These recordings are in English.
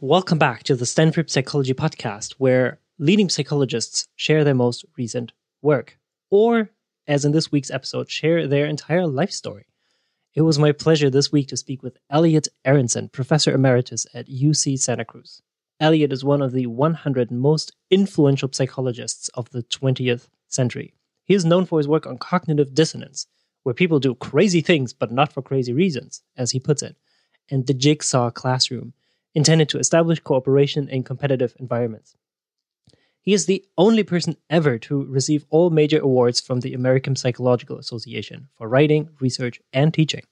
Welcome back to the Stanford Psychology Podcast, where leading psychologists share their most recent work, or, as in this week's episode, share their entire life story. It was my pleasure this week to speak with Elliot Aronson, Professor Emeritus at UC Santa Cruz. Elliot is one of the 100 most influential psychologists of the 20th century. He is known for his work on cognitive dissonance, where people do crazy things but not for crazy reasons, as he puts it, and the jigsaw classroom, intended to establish cooperation in competitive environments. He is the only person ever to receive all major awards from the American Psychological Association for writing, research, and teaching.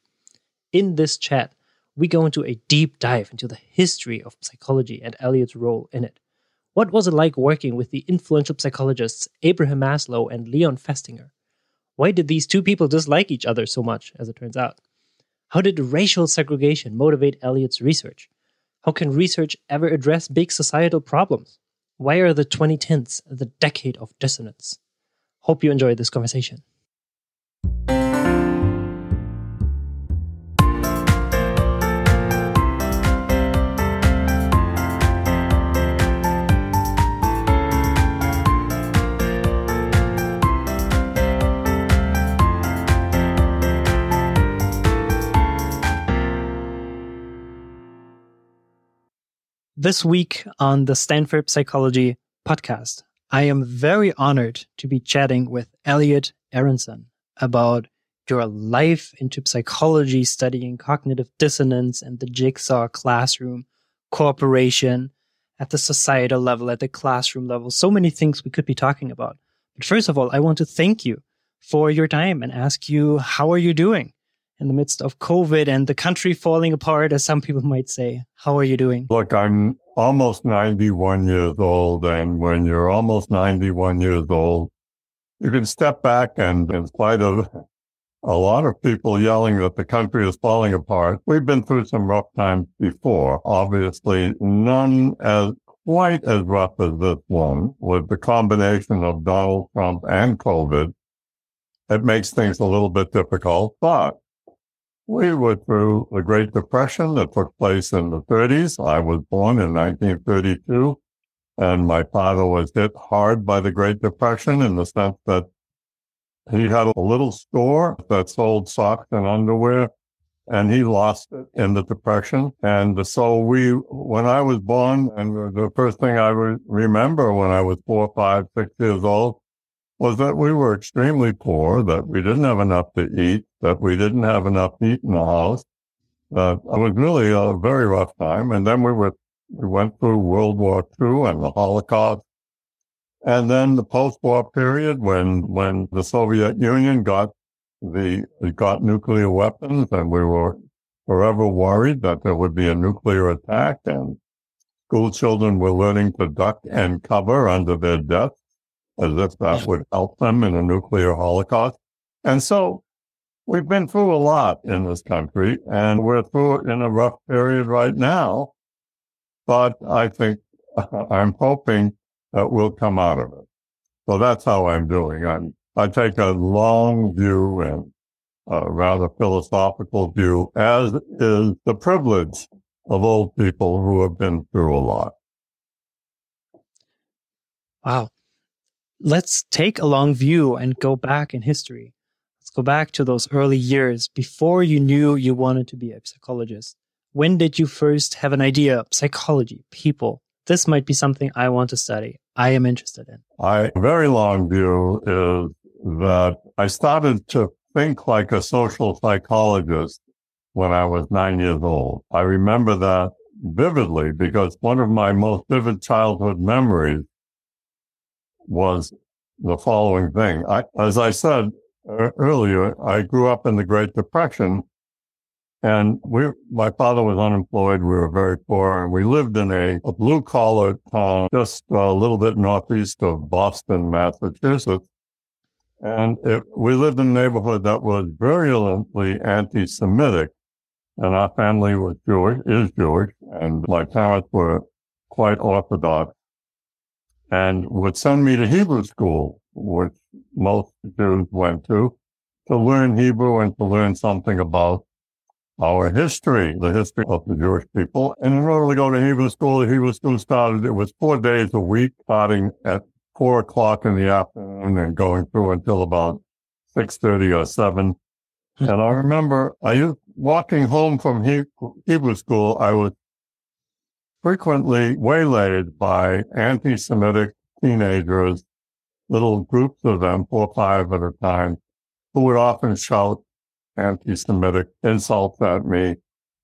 In this chat, we go into a deep dive into the history of psychology and Elliot's role in it. What was it like working with the influential psychologists Abraham Maslow and Leon Festinger? Why did these two people dislike each other so much, as it turns out? How did racial segregation motivate Elliot's research? How can research ever address big societal problems? Why are the 2010s the decade of dissonance? Hope you enjoyed this conversation. This week on the Stanford Psychology podcast, I am very honored to be chatting with Elliot Aronson about your life into psychology, studying cognitive dissonance and the jigsaw classroom, cooperation at the societal level, at the classroom level. So many things we could be talking about. But first of all, I want to thank you for your time and ask you, how are you doing? In the midst of COVID and the country falling apart, as some people might say. How are you doing? Look, I'm almost 91 years old. And when you're almost 91 years old, you can step back and in spite of a lot of people yelling that the country is falling apart, we've been through some rough times before. Obviously, none as quite as rough as this one with the combination of Donald Trump and COVID. It makes things a little bit difficult, but we were through the Great Depression that took place in the 30s. I was born in 1932, and my father was hit hard by the Great Depression in the sense that he had a little store that sold socks and underwear, and he lost it in the Depression. And so we, when I was born, and the first thing I remember when I was four, five, six years old was that we were extremely poor, that we didn't have enough to eat, that we didn't have enough meat in the house. Uh, it was really a very rough time. And then we were, we went through World War II and the Holocaust. And then the post-war period when, when the Soviet Union got the, got nuclear weapons and we were forever worried that there would be a nuclear attack and school children were learning to duck and cover under their desks as if that would help them in a nuclear holocaust. And so we've been through a lot in this country and we're through in a rough period right now. But I think I'm hoping that we'll come out of it. So that's how I'm doing. I'm, I take a long view and a rather philosophical view, as is the privilege of old people who have been through a lot. Wow let's take a long view and go back in history. Go back to those early years before you knew you wanted to be a psychologist. When did you first have an idea? Psychology, people. This might be something I want to study. I am interested in. I very long view is that I started to think like a social psychologist when I was nine years old. I remember that vividly because one of my most vivid childhood memories was the following thing. I, as I said earlier, I grew up in the Great Depression and we, my father was unemployed. We were very poor and we lived in a, a blue collar town just a little bit northeast of Boston, Massachusetts. And it, we lived in a neighborhood that was virulently anti-Semitic. And our family was Jewish, is Jewish, and my parents were quite Orthodox and would send me to Hebrew school, which most Jews went to, to learn Hebrew and to learn something about our history, the history of the Jewish people. And in order to go to Hebrew school, the Hebrew school started, it was four days a week, starting at four o'clock in the afternoon and going through until about 6.30 or 7. Hmm. and I remember I used, walking home from Hebrew school, I was frequently waylaid by anti-Semitic teenagers, little groups of them, four or five at a time, who would often shout anti-Semitic insults at me.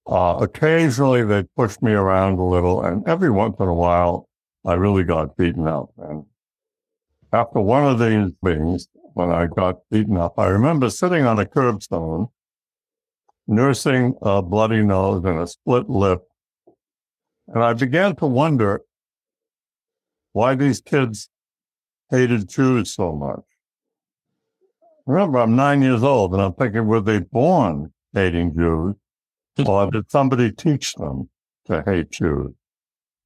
Uh, occasionally they pushed me around a little and every once in a while I really got beaten up. And after one of these things, when I got beaten up, I remember sitting on a curbstone, nursing a bloody nose and a split lip. And I began to wonder why these kids hated Jews so much. Remember, I'm nine years old and I'm thinking, were they born hating Jews or did somebody teach them to hate Jews?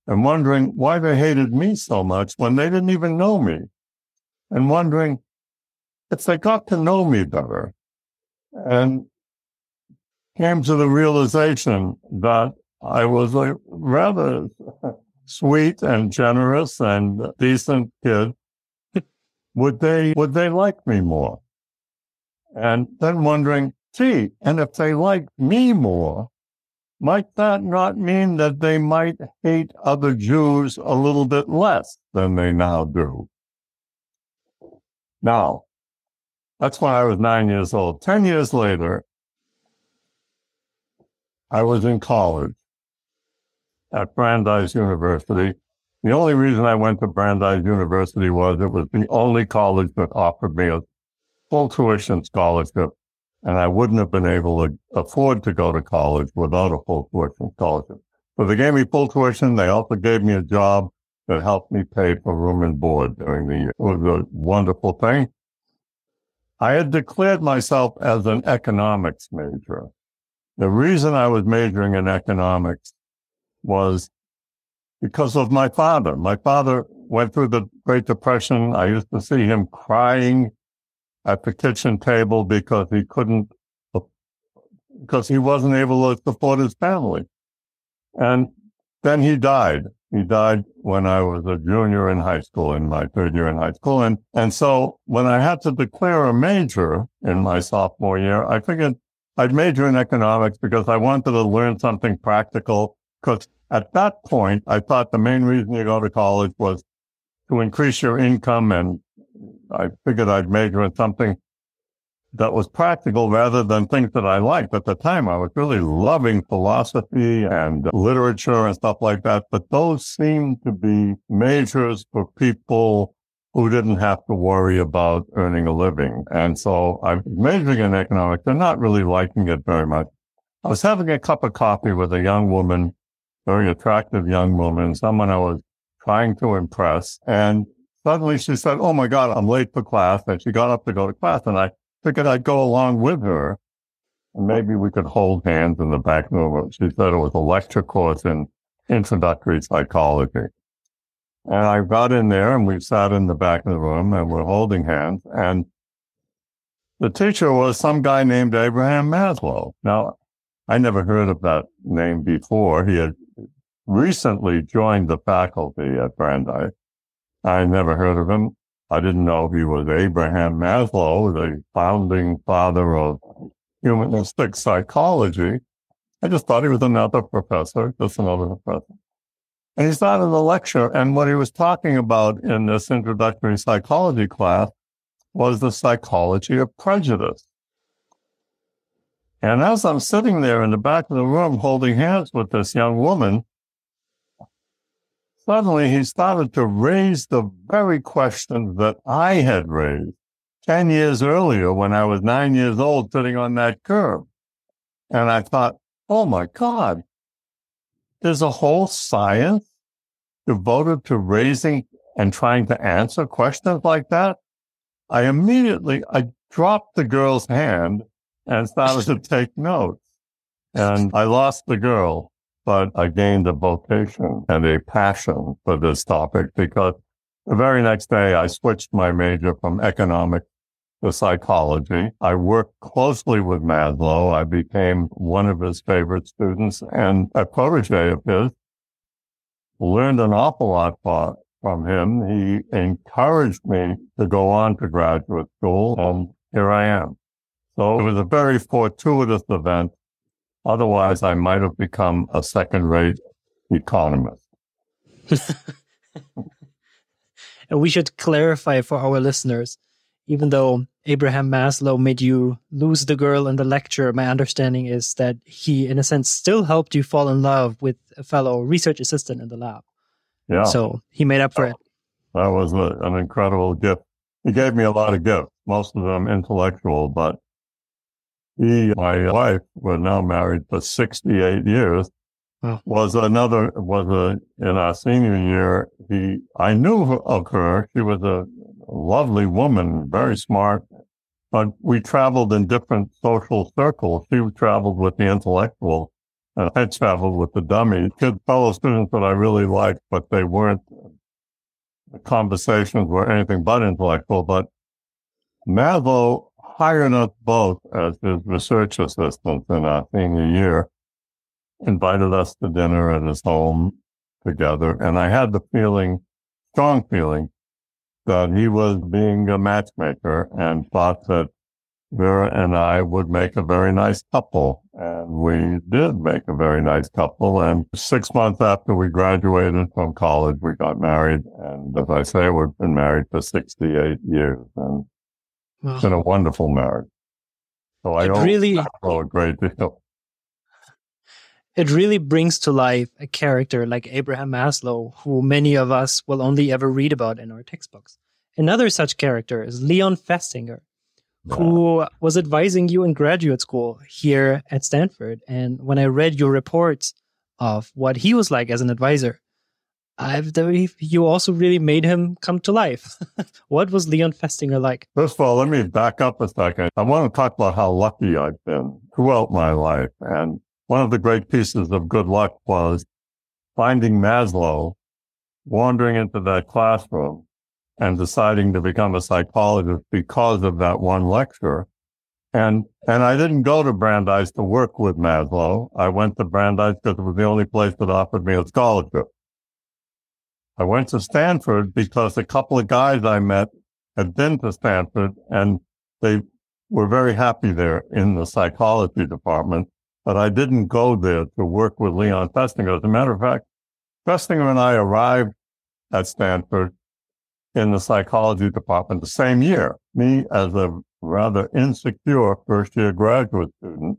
And wondering why they hated me so much when they didn't even know me. And wondering if they got to know me better and came to the realization that I was a rather sweet and generous and decent kid. Would they, would they like me more? And then wondering, gee, and if they like me more, might that not mean that they might hate other Jews a little bit less than they now do? Now, that's when I was nine years old. Ten years later, I was in college at Brandeis University. The only reason I went to Brandeis University was it was the only college that offered me a full tuition scholarship, and I wouldn't have been able to afford to go to college without a full tuition scholarship. So they gave me full tuition. They also gave me a job that helped me pay for room and board during the year. It was a wonderful thing. I had declared myself as an economics major. The reason I was majoring in economics was because of my father. My father went through the Great Depression. I used to see him crying at the kitchen table because he couldn't, because he wasn't able to support his family. And then he died. He died when I was a junior in high school, in my third year in high school. And, and so when I had to declare a major in my sophomore year, I figured I'd major in economics because I wanted to learn something practical. Because at that point, I thought the main reason you go to college was to increase your income and I figured I'd major in something that was practical rather than things that I liked. At the time, I was really loving philosophy and literature and stuff like that. But those seemed to be majors for people who didn't have to worry about earning a living. And so I'm majoring in economics and not really liking it very much. I was having a cup of coffee with a young woman, very attractive young woman, someone I was trying to impress. And Suddenly she said, Oh my God, I'm late for class. And she got up to go to class and I figured I'd go along with her and maybe we could hold hands in the back room. She said it was a lecture course in introductory psychology. And I got in there and we sat in the back of the room and we're holding hands. And the teacher was some guy named Abraham Maslow. Now, I never heard of that name before. He had recently joined the faculty at Brandeis. I never heard of him. I didn't know he was Abraham Maslow, the founding father of humanistic psychology. I just thought he was another professor, just another professor. And he started the lecture, and what he was talking about in this introductory psychology class was the psychology of prejudice. And as I'm sitting there in the back of the room holding hands with this young woman, suddenly he started to raise the very questions that I had raised 10 years earlier when I was nine years old sitting on that curb. And I thought, oh my God, there's a whole science devoted to raising and trying to answer questions like that. I immediately, I dropped the girl's hand and started to take notes. And I lost the girl but I gained a vocation and a passion for this topic because the very next day I switched my major from economics to psychology. I worked closely with Maslow. I became one of his favorite students and a protege of his. Learned an awful lot from him. He encouraged me to go on to graduate school, and here I am. So it was a very fortuitous event. Otherwise, I might have become a second rate economist. and we should clarify for our listeners even though Abraham Maslow made you lose the girl in the lecture, my understanding is that he, in a sense, still helped you fall in love with a fellow research assistant in the lab. Yeah. So he made up for it. That was a, an incredible gift. He gave me a lot of gifts, most of them intellectual, but he, my wife, were now married for 68 years. Wow. Was another, was a, in our senior year, he, I knew of her. She was a lovely woman, very smart. But we traveled in different social circles. She traveled with the intellectual, and I traveled with the dummy. Kids, fellow students that I really liked, but they weren't, the conversations were anything but intellectual. But Maslow hired us both as his research assistants in our senior year, invited us to dinner at his home together. And I had the feeling, strong feeling, that he was being a matchmaker and thought that Vera and I would make a very nice couple. And we did make a very nice couple. And six months after we graduated from college, we got married. And as I say, we've been married for 68 years and wow. it's been a wonderful marriage. So I owe really, a great deal. It really brings to life a character like Abraham Maslow, who many of us will only ever read about in our textbooks. Another such character is Leon Festinger, who was advising you in graduate school here at Stanford. And when I read your reports of what he was like as an advisor, I've you also really made him come to life. what was Leon Festinger like? First of all, let me back up a second. I want to talk about how lucky I've been throughout my life. And one of the great pieces of good luck was finding Maslow wandering into that classroom and deciding to become a psychologist because of that one lecture. And, and I didn't go to Brandeis to work with Maslow. I went to Brandeis because it was the only place that offered me a scholarship. I went to Stanford because a couple of guys I met had been to Stanford and they were very happy there in the psychology department. But I didn't go there to work with Leon Festinger. As a matter of fact, Festinger and I arrived at Stanford in the psychology department the same year. Me as a rather insecure first year graduate student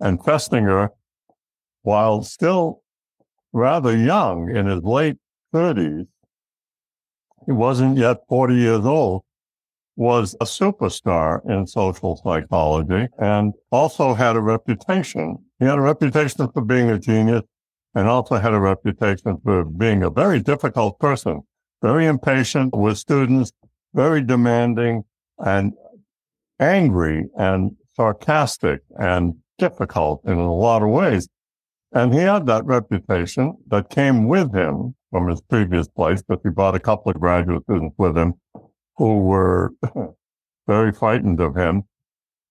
and Festinger, while still rather young in his late thirties, he wasn't yet 40 years old, was a superstar in social psychology and also had a reputation. He had a reputation for being a genius and also had a reputation for being a very difficult person very impatient with students, very demanding and angry and sarcastic and difficult in a lot of ways. And he had that reputation that came with him from his previous place, but he brought a couple of graduate students with him who were very frightened of him.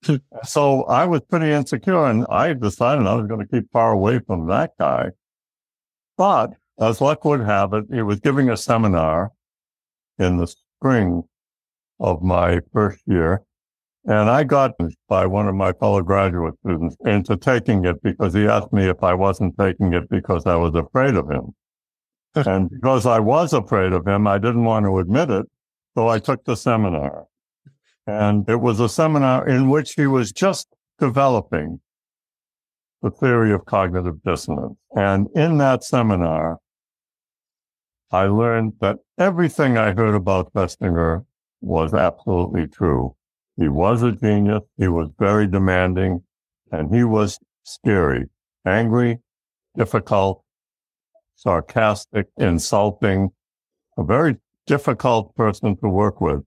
so I was pretty insecure and I decided I was going to keep far away from that guy. But as luck would have it, he was giving a seminar in the spring of my first year. And I got by one of my fellow graduate students into taking it because he asked me if I wasn't taking it because I was afraid of him. and because I was afraid of him, I didn't want to admit it. So I took the seminar. And it was a seminar in which he was just developing the theory of cognitive dissonance. And in that seminar, I learned that everything I heard about Festinger was absolutely true. He was a genius. He was very demanding and he was scary, angry, difficult, sarcastic, insulting, a very difficult person to work with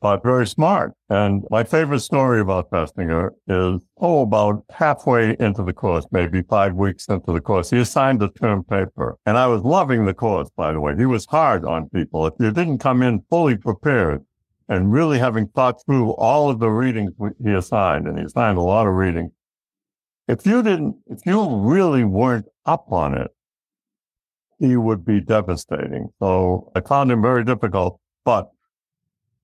but very smart. And my favorite story about Festinger is, oh, about halfway into the course, maybe five weeks into the course, he assigned a term paper. And I was loving the course, by the way. He was hard on people. If you didn't come in fully prepared, and really having thought through all of the readings he assigned, and he assigned a lot of reading. If you didn't, if you really weren't up on it, he would be devastating. So I found him very difficult, but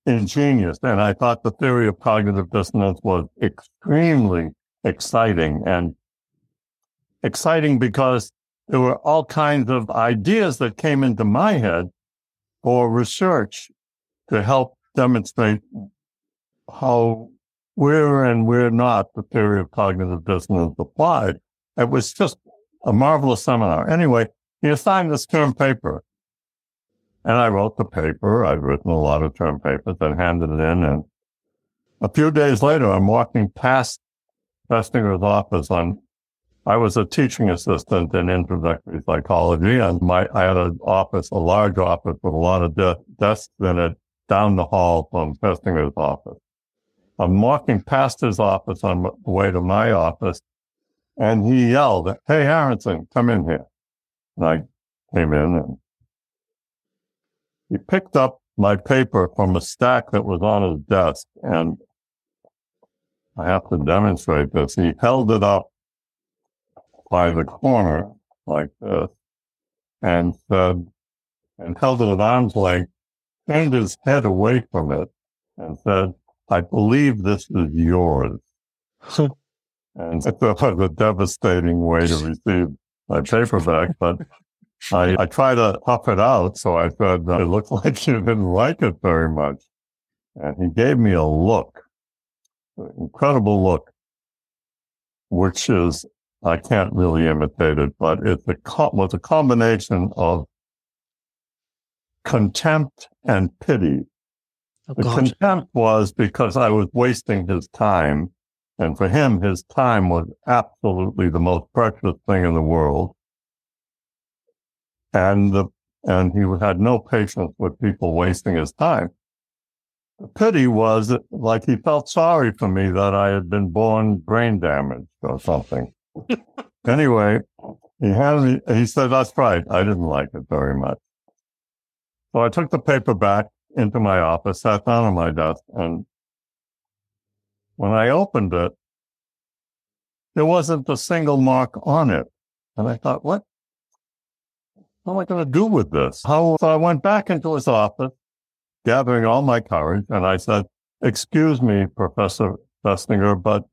ingenious. And I thought the theory of cognitive dissonance was extremely exciting and exciting because there were all kinds of ideas that came into my head for research to help demonstrate how where and where not the theory of cognitive dissonance applied. It was just a marvelous seminar. Anyway, he assigned this term paper. And I wrote the paper. I've written a lot of term papers and handed it in. And a few days later, I'm walking past Festinger's office on, I was a teaching assistant in introductory psychology and my, I had an office, a large office with a lot of de- desks in it down the hall from Festinger's office. I'm walking past his office on the way to my office and he yelled, Hey, Aronson, come in here. And I came in and he picked up my paper from a stack that was on his desk. And I have to demonstrate this. He held it up by the corner like this and said, and held it at arm's length, turned his head away from it and said, I believe this is yours. and it was a devastating way to receive my paperback, but I, I tried to puff it out. So I said, it looked like you didn't like it very much. And he gave me a look, an incredible look, which is, I can't really imitate it, but it was a combination of contempt and pity. Oh, the contempt was because I was wasting his time. And for him, his time was absolutely the most precious thing in the world and the and he had no patience with people wasting his time. The pity was that, like he felt sorry for me that I had been born brain damaged or something. anyway, he had. He said, "That's right. I didn't like it very much." So I took the paper back into my office, sat down on my desk, and when I opened it, there wasn't a single mark on it. And I thought, what what am I going to do with this? How? So I went back into his office, gathering all my courage, and I said, excuse me, Professor Festinger, but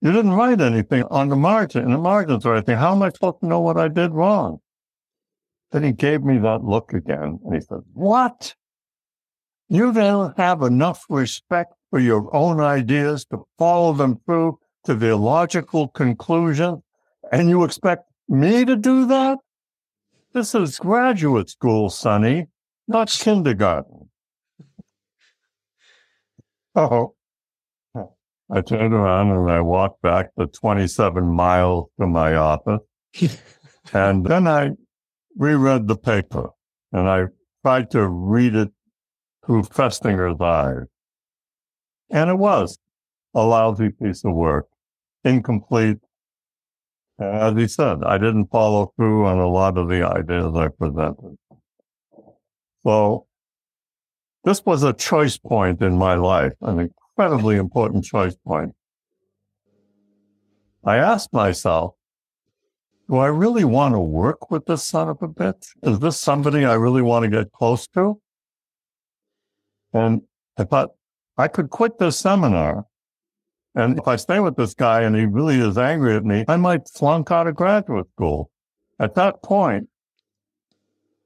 you didn't write anything on the margin, in the margins or anything. How am I supposed to know what I did wrong? Then he gave me that look again and he said, what? You don't have enough respect for your own ideas to follow them through to their logical conclusion and you expect me to do that? This is graduate school, Sonny, not kindergarten. Oh, I turned around and I walked back the 27 miles to my office. and then I reread the paper and I tried to read it through Festinger's eyes. And it was a lousy piece of work, incomplete, as he said, I didn't follow through on a lot of the ideas I presented. So this was a choice point in my life, an incredibly important choice point. I asked myself, do I really want to work with this son of a bitch? Is this somebody I really want to get close to? And I thought I could quit this seminar and if I stay with this guy and he really is angry at me, I might flunk out of graduate school. At that point,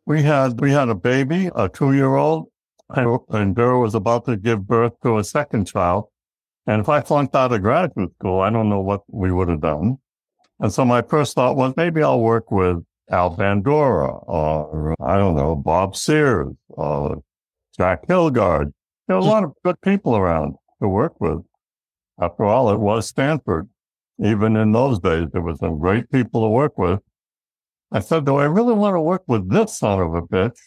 we had we had a baby, a two year old, and Vera was about to give birth to a second child. And if I flunked out of graduate school, I don't know what we would have done. And so my first thought was maybe I'll work with Al Bandura or I don't know, Bob Sears or Jack Hilgard. There are a mm. lot of good people around to work with. After all, it was Stanford. Even in those days, there were some great people to work with. I said, do I really want to work with this son of a bitch?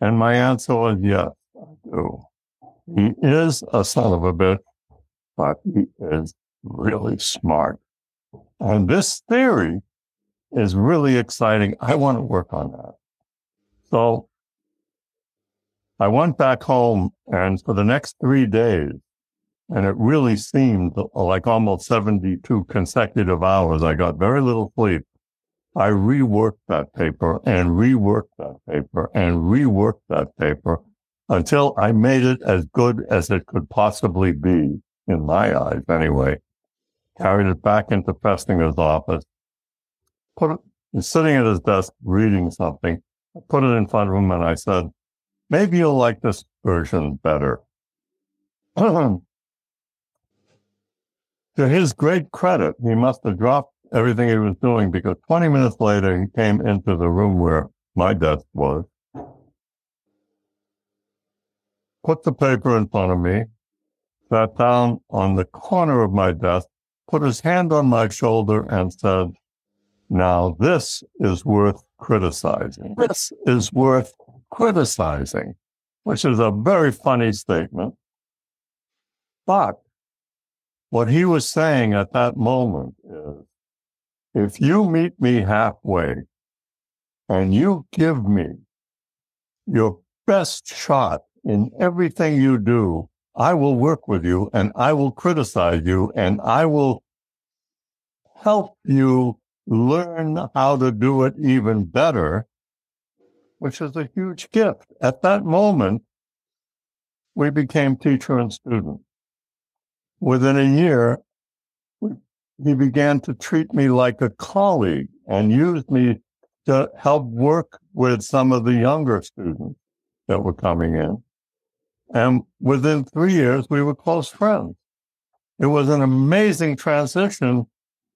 And my answer was yes, I do. He is a son of a bitch, but he is really smart. And this theory is really exciting. I want to work on that. So I went back home and for the next three days, and it really seemed like almost 72 consecutive hours, I got very little sleep. I reworked that paper and reworked that paper and reworked that paper until I made it as good as it could possibly be, in my eyes anyway. Carried it back into Festinger's office, put it, sitting at his desk reading something. I put it in front of him and I said, maybe you'll like this version better. to his great credit, he must have dropped everything he was doing because 20 minutes later, he came into the room where my desk was, put the paper in front of me, sat down on the corner of my desk, put his hand on my shoulder and said, now this is worth criticizing. This is worth criticizing, which is a very funny statement. But what he was saying at that moment is, if you meet me halfway and you give me your best shot in everything you do, I will work with you and I will criticize you and I will help you learn how to do it even better, which is a huge gift. At that moment, we became teacher and student. Within a year, he began to treat me like a colleague and used me to help work with some of the younger students that were coming in. And within three years, we were close friends. It was an amazing transition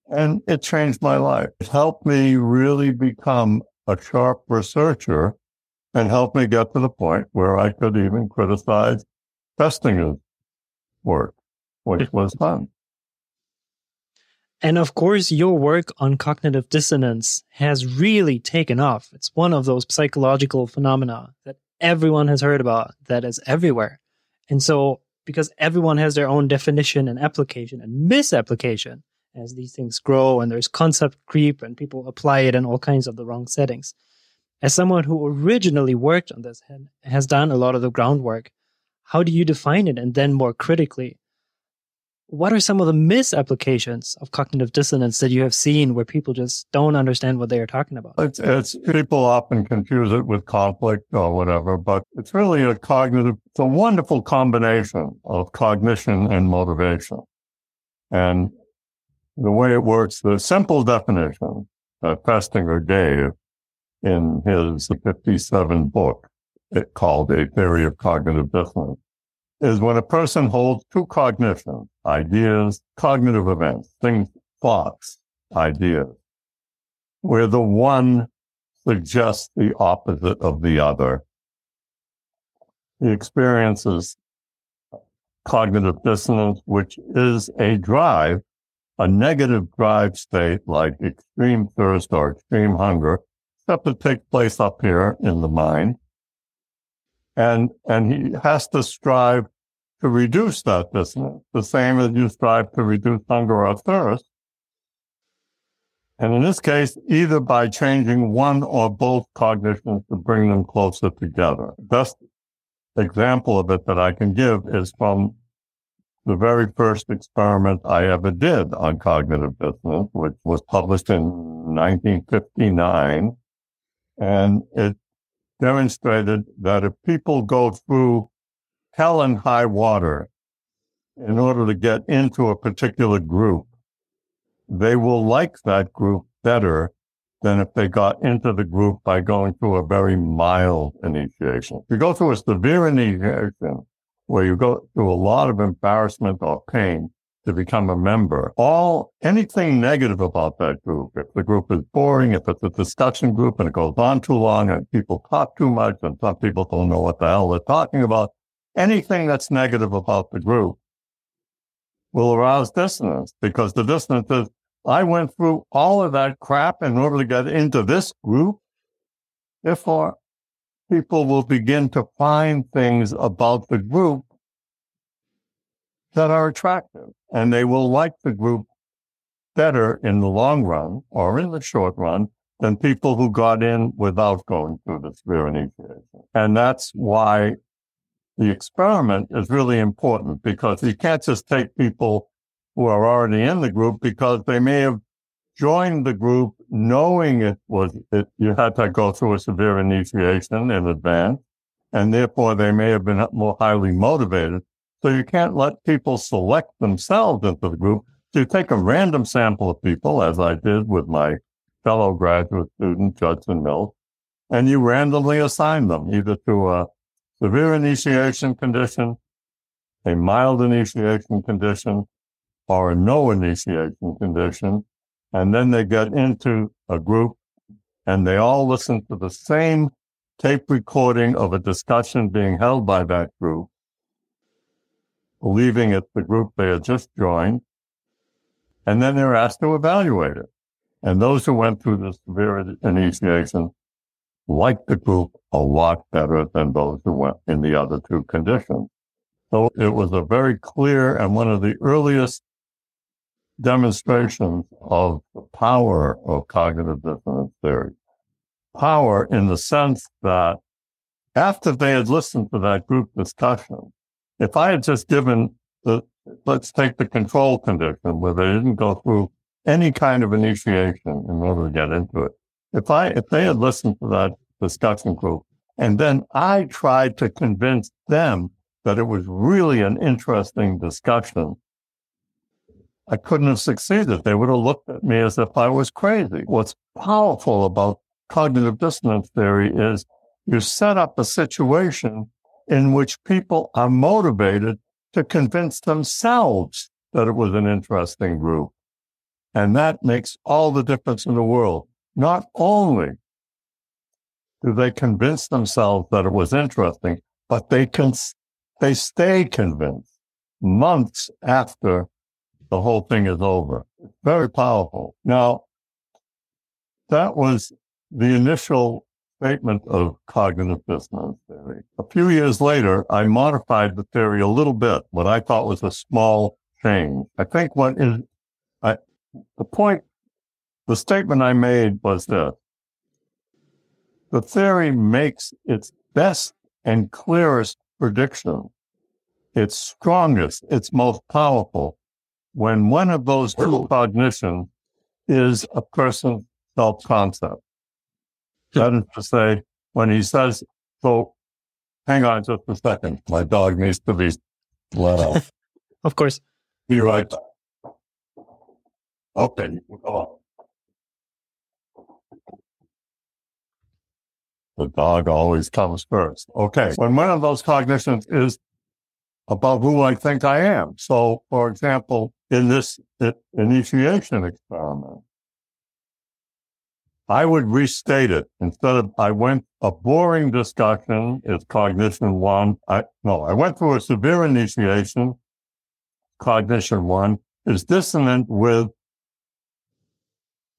and it changed my life. It helped me really become a sharp researcher and helped me get to the point where I could even criticize Festinger's work, which was fun. And of course, your work on cognitive dissonance has really taken off. It's one of those psychological phenomena that everyone has heard about, that is everywhere. And so, because everyone has their own definition and application and misapplication as these things grow and there's concept creep and people apply it in all kinds of the wrong settings. As someone who originally worked on this and has done a lot of the groundwork, how do you define it? And then more critically, what are some of the misapplications of cognitive dissonance that you have seen where people just don't understand what they are talking about? It's, it's people often confuse it with conflict or whatever, but it's really a cognitive, it's a wonderful combination of cognition and motivation. And the way it works, the simple definition that Festinger gave in his 57 book, it called A Theory of Cognitive Dissonance, is when a person holds two cognitions, ideas, cognitive events, things, thoughts, ideas, where the one suggests the opposite of the other. He experiences cognitive dissonance, which is a drive, a negative drive state like extreme thirst or extreme hunger, except it takes place up here in the mind. And, and he has to strive to reduce that dissonance, the same as you strive to reduce hunger or thirst. And in this case, either by changing one or both cognitions to bring them closer together. Best example of it that I can give is from the very first experiment I ever did on cognitive dissonance, which was published in 1959. And it demonstrated that if people go through hell and high water in order to get into a particular group, they will like that group better than if they got into the group by going through a very mild initiation. If you go through a severe initiation where you go through a lot of embarrassment or pain to become a member, all anything negative about that group, if the group is boring, if it's a discussion group and it goes on too long and people talk too much and some people don't know what the hell they're talking about, anything that's negative about the group will arouse dissonance because the dissonance is, I went through all of that crap in order to get into this group. Therefore, people will begin to find things about the group that are attractive and they will like the group better in the long run or in the short run than people who got in without going through the severe initiation. And that's why the experiment is really important because you can't just take people who are already in the group because they may have joined the group knowing it was it, you had to go through a severe initiation in advance, and therefore they may have been more highly motivated. So you can't let people select themselves into the group. So you take a random sample of people, as I did with my fellow graduate student, Judson Mills, and you randomly assign them either to a severe initiation condition, a mild initiation condition, or no initiation condition. And then they get into a group and they all listen to the same tape recording of a discussion being held by that group, believing it's the group they had just joined. And then they're asked to evaluate it. And those who went through the severe initiation liked the group a lot better than those who went in the other two conditions. So it was a very clear and one of the earliest demonstrations of the power of cognitive dissonance theory. Power in the sense that after they had listened to that group discussion, if I had just given the, let's take the control condition where they didn't go through any kind of initiation in order to get into it. If I, if they had listened to that discussion group and then I tried to convince them that it was really an interesting discussion I couldn't have succeeded. They would have looked at me as if I was crazy. What's powerful about cognitive dissonance theory is you set up a situation in which people are motivated to convince themselves that it was an interesting group. And that makes all the difference in the world. Not only do they convince themselves that it was interesting, but they can, they stay convinced months after the whole thing is over. Very powerful. Now, that was the initial statement of cognitive dissonance theory. A few years later, I modified the theory a little bit, what I thought was a small change. I think what is, I, the point, the statement I made was this. The theory makes its best and clearest prediction, its strongest, its most powerful when one of those two cognitions is a person's self-concept. That is to say, when he says, so hang on just a second, my dog needs to be let out. of course. Be right back. Okay, go on. The dog always comes first. Okay. When one of those cognitions is about who I think I am. So, for example, in this initiation experiment, I would restate it instead of I went a boring discussion is cognition one. I no, I went through a severe initiation. Cognition one is dissonant with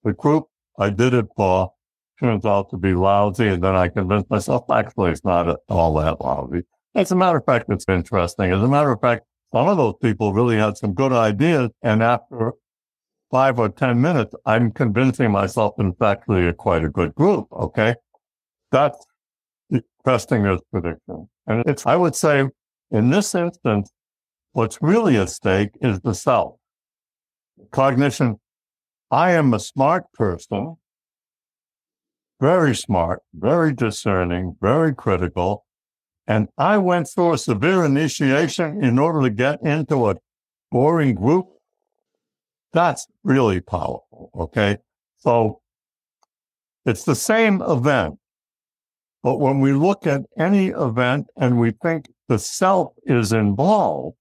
the group I did it for. Turns out to be lousy, and then I convinced myself actually it's not all that lousy. As a matter of fact, it's interesting. As a matter of fact, some of those people really had some good ideas. And after five or 10 minutes, I'm convincing myself it's actually a, quite a good group. Okay. That's testing this prediction. And it's, I would say in this instance, what's really at stake is the self. Cognition. I am a smart person, very smart, very discerning, very critical. And I went through a severe initiation in order to get into a boring group. That's really powerful. Okay. So it's the same event. But when we look at any event and we think the self is involved,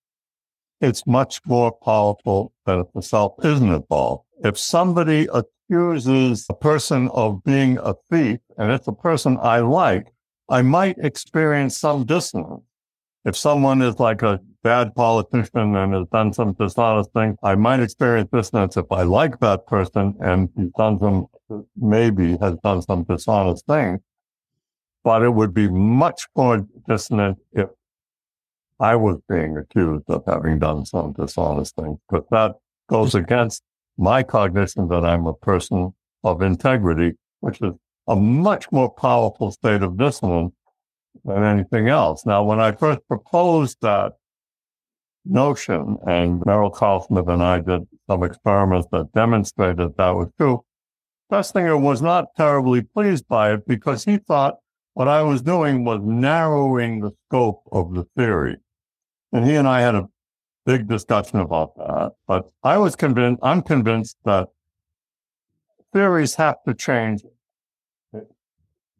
it's much more powerful than if the self isn't involved. If somebody accuses a person of being a thief and it's a person I like, I might experience some dissonance. If someone is like a bad politician and has done some dishonest thing, I might experience dissonance if I like that person and he's done some, maybe has done some dishonest thing. But it would be much more dissonant if I was being accused of having done some dishonest thing, because that goes against my cognition that I'm a person of integrity, which is a much more powerful state of dissonance than anything else. Now, when I first proposed that notion, and Merrill Carlsmith and I did some experiments that demonstrated that was true, Festinger was not terribly pleased by it because he thought what I was doing was narrowing the scope of the theory. And he and I had a big discussion about that. But I was convinced, I'm convinced that theories have to change.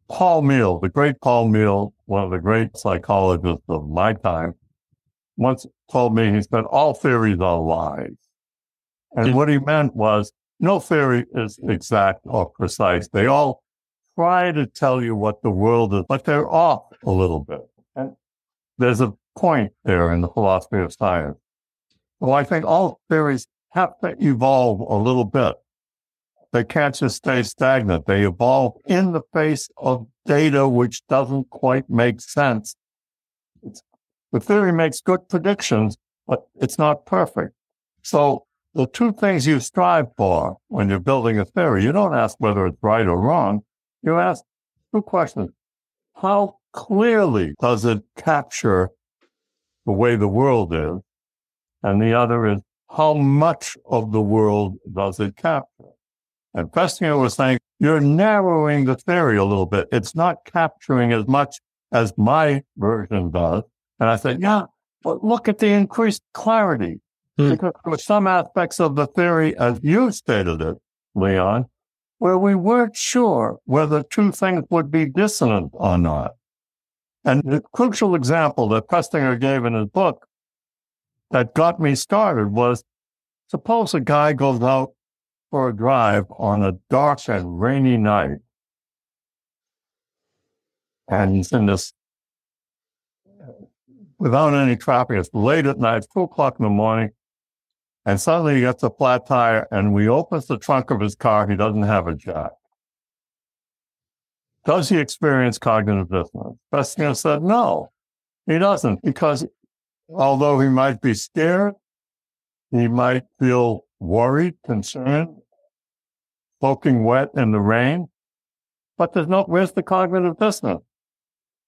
Paul Meehl, the great Paul Meehl, one of the great psychologists of my time, once told me, he said, all theories are lies. And what he meant was no theory is exact or precise. They all try to tell you what the world is, but they're off a little bit. And there's a point there in the philosophy of science. So I think all theories have to evolve a little bit. They can't just stay stagnant. They evolve in the face of data which doesn't quite make sense. It's, the theory makes good predictions, but it's not perfect. So the two things you strive for when you're building a theory, you don't ask whether it's right or wrong. You ask two questions. How clearly does it capture the way the world is? And the other is, how much of the world does it capture? And Festinger was saying, you're narrowing the theory a little bit. It's not capturing as much as my version does. And I said, yeah, but look at the increased clarity. Hmm. Because there were some aspects of the theory, as you stated it, Leon, where we weren't sure whether two things would be dissonant or not. And the crucial example that Festinger gave in his book that got me started was suppose a guy goes out for a drive on a dark and rainy night. And he's in this without any traffic. It's late at night, two o'clock in the morning. And suddenly he gets a flat tire and we opens the trunk of his car. He doesn't have a jack. Does he experience cognitive dissonance? Festinger said no, he doesn't because although he might be scared, he might feel worried, concerned, soaking wet in the rain, but there's no, where's the cognitive dissonance?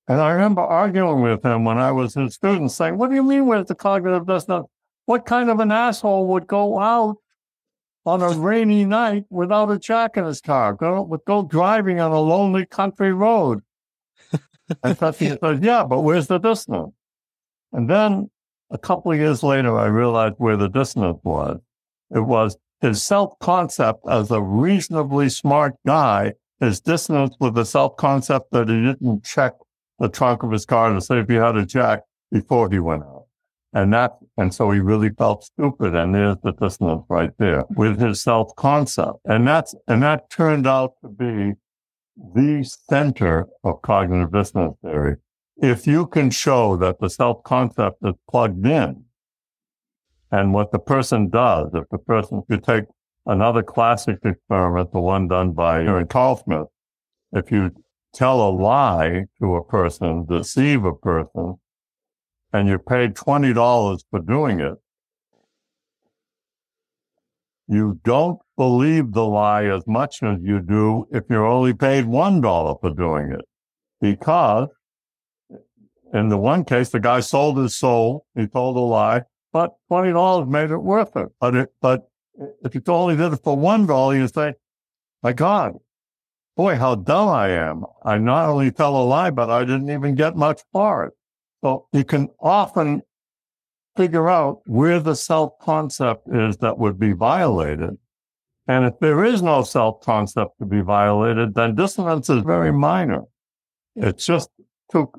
And I remember arguing with him when I was his student saying, what do you mean where's the cognitive dissonance? What kind of an asshole would go out on a rainy night without a jack in his car, go, would go driving on a lonely country road? and he said, yeah, but where's the dissonance? And then a couple of years later, I realized where the dissonance was. It was his self concept as a reasonably smart guy, his dissonance with the self concept that he didn't check the trunk of his car to see if he had a jack before he went out. And that, and so he really felt stupid. And there's the dissonance right there with his self concept. And that's, and that turned out to be the center of cognitive dissonance theory. If you can show that the self concept is plugged in and what the person does, if the person, could take another classic experiment, the one done by Aaron Carlsmith, if you tell a lie to a person, deceive a person, and you're paid $20 for doing it, you don't believe the lie as much as you do if you're only paid $1 for doing it. Because in the one case, the guy sold his soul. He told a lie, but $20 made it worth it. But it, but if you only did it for $1, you say, my God, boy, how dumb I am. I not only tell a lie, but I didn't even get much for it. So you can often figure out where the self concept is that would be violated. And if there is no self concept to be violated, then dissonance is very minor. It's just two,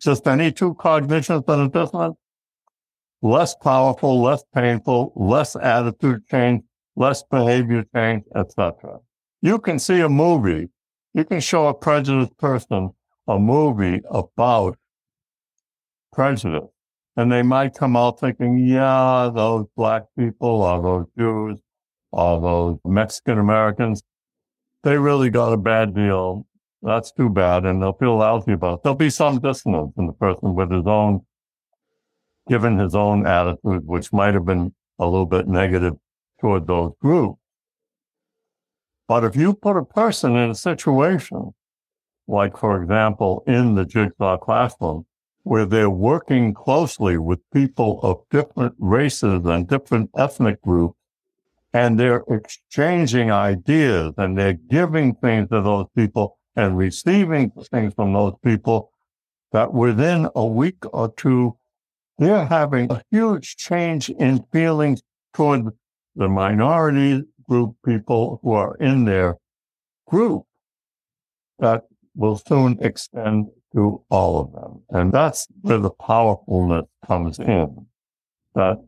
just any two cognitions that are dissonant, less powerful, less painful, less attitude change, less behavior change, etc. You can see a movie, you can show a prejudiced person a movie about prejudice. And they might come out thinking, yeah, those black people or those Jews or those Mexican Americans, they really got a bad deal. That's too bad. And they'll feel lousy about it. There'll be some dissonance in the person with his own, given his own attitude, which might have been a little bit negative toward those groups. But if you put a person in a situation like, for example, in the Jigsaw classroom, where they're working closely with people of different races and different ethnic groups, and they're exchanging ideas and they're giving things to those people and receiving things from those people that within a week or two, they're having a huge change in feelings toward the minority group people who are in their group that will soon extend to all of them. And that's where the powerfulness comes in. That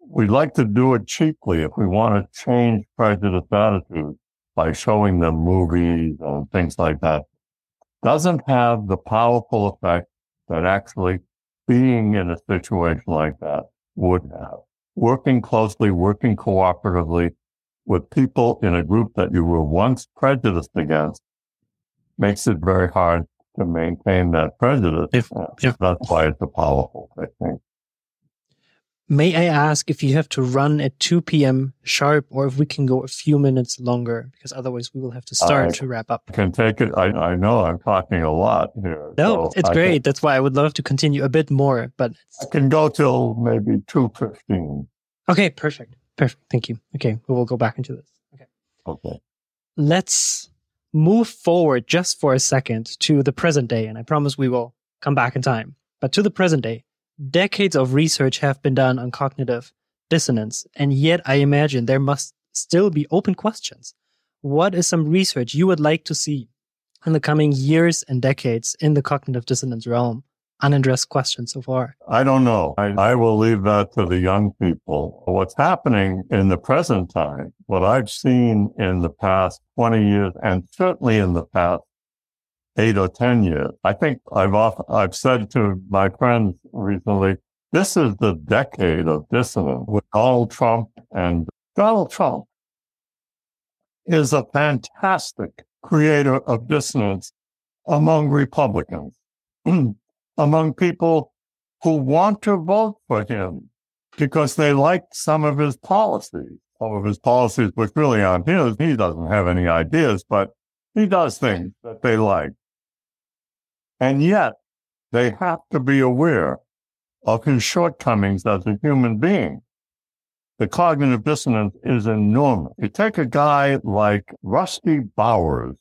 we'd like to do it cheaply if we want to change prejudiced attitudes by showing them movies and things like that. Doesn't have the powerful effect that actually being in a situation like that would have. Working closely, working cooperatively with people in a group that you were once prejudiced against makes it very hard to maintain that prejudice. If, if, That's why it's a powerful, I think. May I ask if you have to run at 2 p.m. sharp or if we can go a few minutes longer? Because otherwise we will have to start I to wrap up. I can take it. I, I know I'm talking a lot here. No, so it's I great. Can, That's why I would love to continue a bit more, but I can go till maybe 2.15. Okay, perfect. Perfect. Thank you. Okay, we will go back into this. Okay. Okay. Let's move forward just for a second to the present day, and I promise we will come back in time. But to the present day, decades of research have been done on cognitive dissonance, and yet I imagine there must still be open questions. What is some research you would like to see in the coming years and decades in the cognitive dissonance realm? unaddressed questions so far? I don't know. I, I, will leave that to the young people. What's happening in the present time, what I've seen in the past 20 years and certainly in the past eight or 10 years, I think I've often, I've said to my friends recently, this is the decade of dissonance with Donald Trump and Donald Trump is a fantastic creator of dissonance among Republicans. among people who want to vote for him because they like some of his policies. Some of his policies, which really aren't his. He doesn't have any ideas, but he does things that they like. And yet they have to be aware of his shortcomings as a human being. The cognitive dissonance is enormous. You take a guy like Rusty Bowers,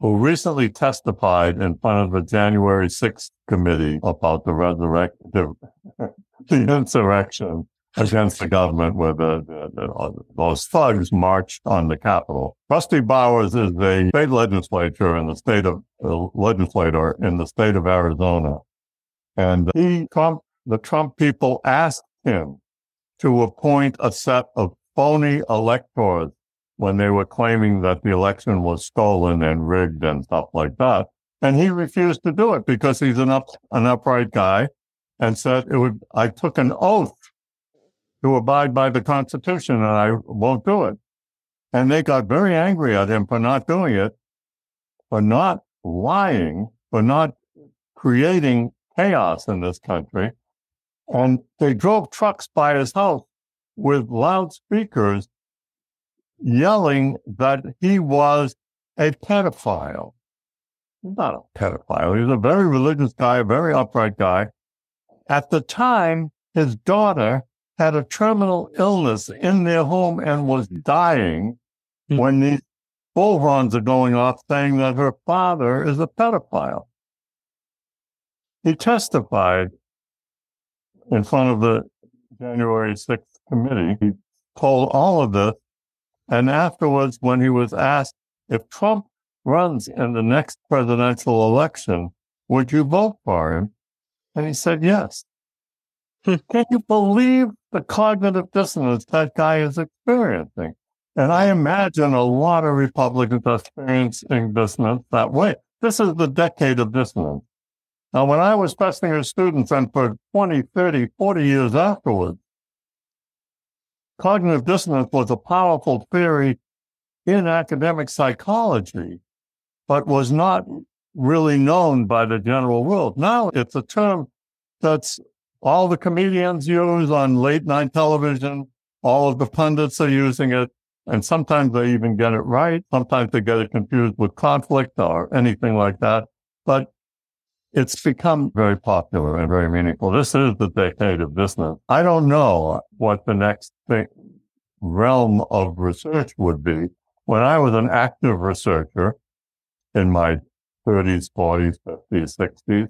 who recently testified in front of the January 6th committee about the resurrect, the, the insurrection against the government where the, the, the, those thugs marched on the Capitol. Rusty Bowers is a state legislature in the state of uh, legislator in the state of Arizona. And he, Trump, the Trump people asked him to appoint a set of phony electors when they were claiming that the election was stolen and rigged and stuff like that. And he refused to do it because he's an up, an upright guy and said it would, I took an oath to abide by the Constitution and I won't do it. And they got very angry at him for not doing it, for not lying, for not creating chaos in this country. And they drove trucks by his house with loudspeakers yelling that he was a pedophile. Not a pedophile. He was a very religious guy, a very upright guy. At the time, his daughter had a terminal illness in their home and was dying mm. when these bullruns are going off saying that her father is a pedophile. He testified in front of the January 6th committee. He told all of this and afterwards, when he was asked if Trump runs in the next presidential election, would you vote for him? And he said yes. Hmm. Can you believe the cognitive dissonance that guy is experiencing? And I imagine a lot of Republicans are experiencing dissonance that way. This is the decade of dissonance. Now, when I was Festinger's students and for 20, 30, 40 years afterwards, cognitive dissonance was a powerful theory in academic psychology, but was not really known by the general world. Now it's a term that's all the comedians use on late night television. All of the pundits are using it. And sometimes they even get it right. Sometimes they get it confused with conflict or anything like that. But it's become very popular and very meaningful. This is the decade of business. I don't know what the next thing, realm of research would be. When I was an active researcher in my 30s, 40s, 50s, 60s,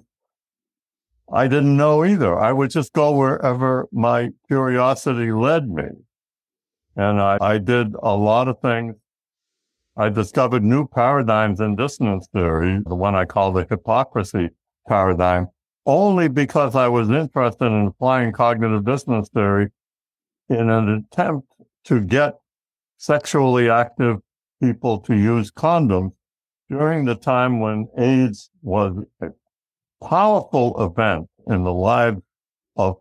I didn't know either. I would just go wherever my curiosity led me. And I, I did a lot of things. I discovered new paradigms in dissonance theory, the one I call the hypocrisy paradigm, only because I was interested in applying cognitive dissonance theory in an attempt to get sexually active people to use condoms during the time when AIDS was powerful event in the lives of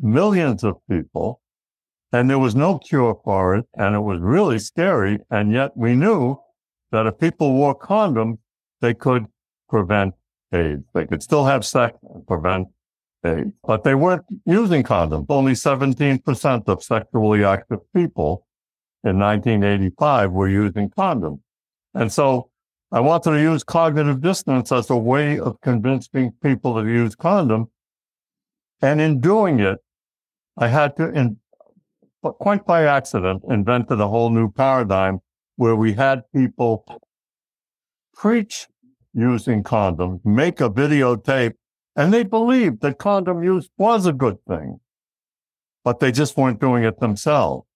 millions of people. And there was no cure for it. And it was really scary. And yet we knew that if people wore condoms, they could prevent AIDS. They could still have sex and prevent AIDS, but they weren't using condoms. Only 17% of sexually active people in 1985 were using condoms. And so I wanted to use cognitive dissonance as a way of convincing people to use condoms. And in doing it, I had to, in, quite by accident, invented a whole new paradigm where we had people preach using condoms, make a videotape, and they believed that condom use was a good thing, but they just weren't doing it themselves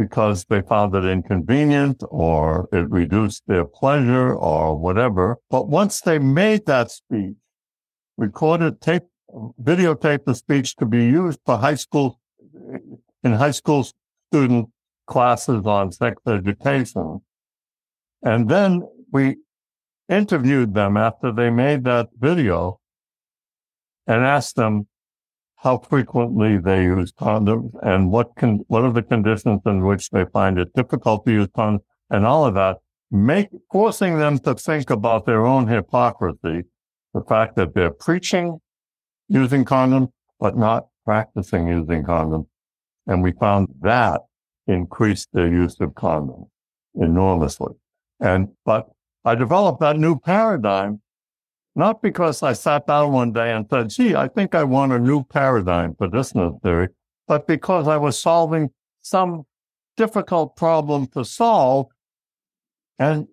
because they found it inconvenient or it reduced their pleasure or whatever. But once they made that speech, recorded tape, videotape the speech to be used for high school, in high school student classes on sex education. And then we interviewed them after they made that video and asked them how frequently they use condoms and what can, what are the conditions in which they find it difficult to use condoms and all of that, make, forcing them to think about their own hypocrisy, the fact that they're preaching using condoms, but not practicing using condoms. And we found that increased their use of condoms enormously. And, but I developed that new paradigm, not because I sat down one day and said, gee, I think I want a new paradigm for dissonance theory, but because I was solving some difficult problem to solve and